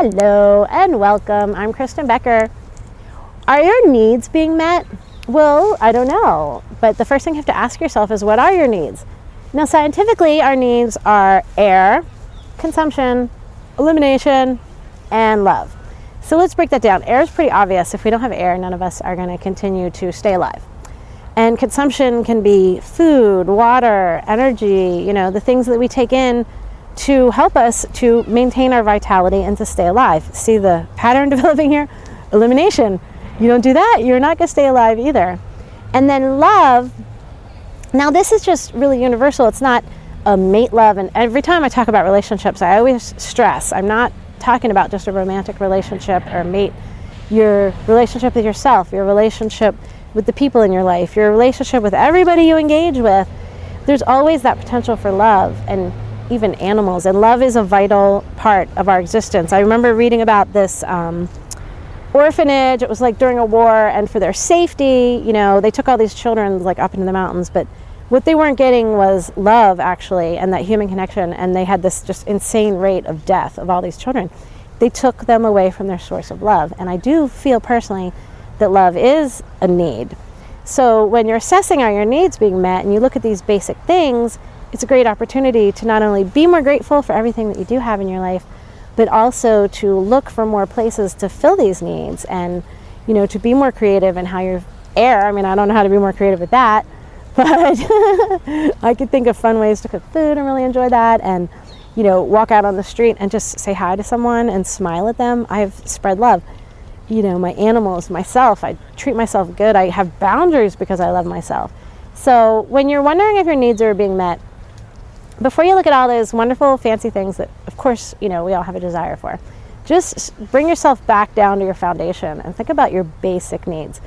Hello and welcome. I'm Kristen Becker. Are your needs being met? Well, I don't know. But the first thing you have to ask yourself is what are your needs? Now, scientifically, our needs are air, consumption, elimination, and love. So let's break that down. Air is pretty obvious. If we don't have air, none of us are going to continue to stay alive. And consumption can be food, water, energy, you know, the things that we take in to help us to maintain our vitality and to stay alive. See the pattern developing here? Elimination. You don't do that, you're not going to stay alive either. And then love. Now, this is just really universal. It's not a mate love. And every time I talk about relationships, I always stress I'm not talking about just a romantic relationship or mate. Your relationship with yourself, your relationship with the people in your life, your relationship with everybody you engage with. There's always that potential for love. And even animals. And love is a vital part of our existence. I remember reading about this um, orphanage. It was like during a war, and for their safety, you know, they took all these children like up into the mountains, but what they weren't getting was love actually and that human connection and they had this just insane rate of death of all these children they took them away from their source of love and i do feel personally that love is a need so when you're assessing are your needs being met and you look at these basic things it's a great opportunity to not only be more grateful for everything that you do have in your life, but also to look for more places to fill these needs and, you know, to be more creative in how you air. I mean, I don't know how to be more creative with that, but I could think of fun ways to cook food and really enjoy that. And, you know, walk out on the street and just say hi to someone and smile at them. I've spread love. You know, my animals, myself, I treat myself good. I have boundaries because I love myself. So when you're wondering if your needs are being met, before you look at all those wonderful, fancy things that, of course, you know, we all have a desire for, just bring yourself back down to your foundation and think about your basic needs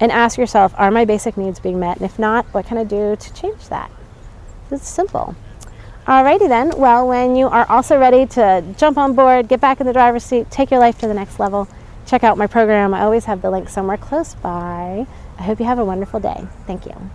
and ask yourself, are my basic needs being met? And if not, what can I do to change that? It's simple. Alrighty then. Well, when you are also ready to jump on board, get back in the driver's seat, take your life to the next level, check out my program. I always have the link somewhere close by. I hope you have a wonderful day. Thank you.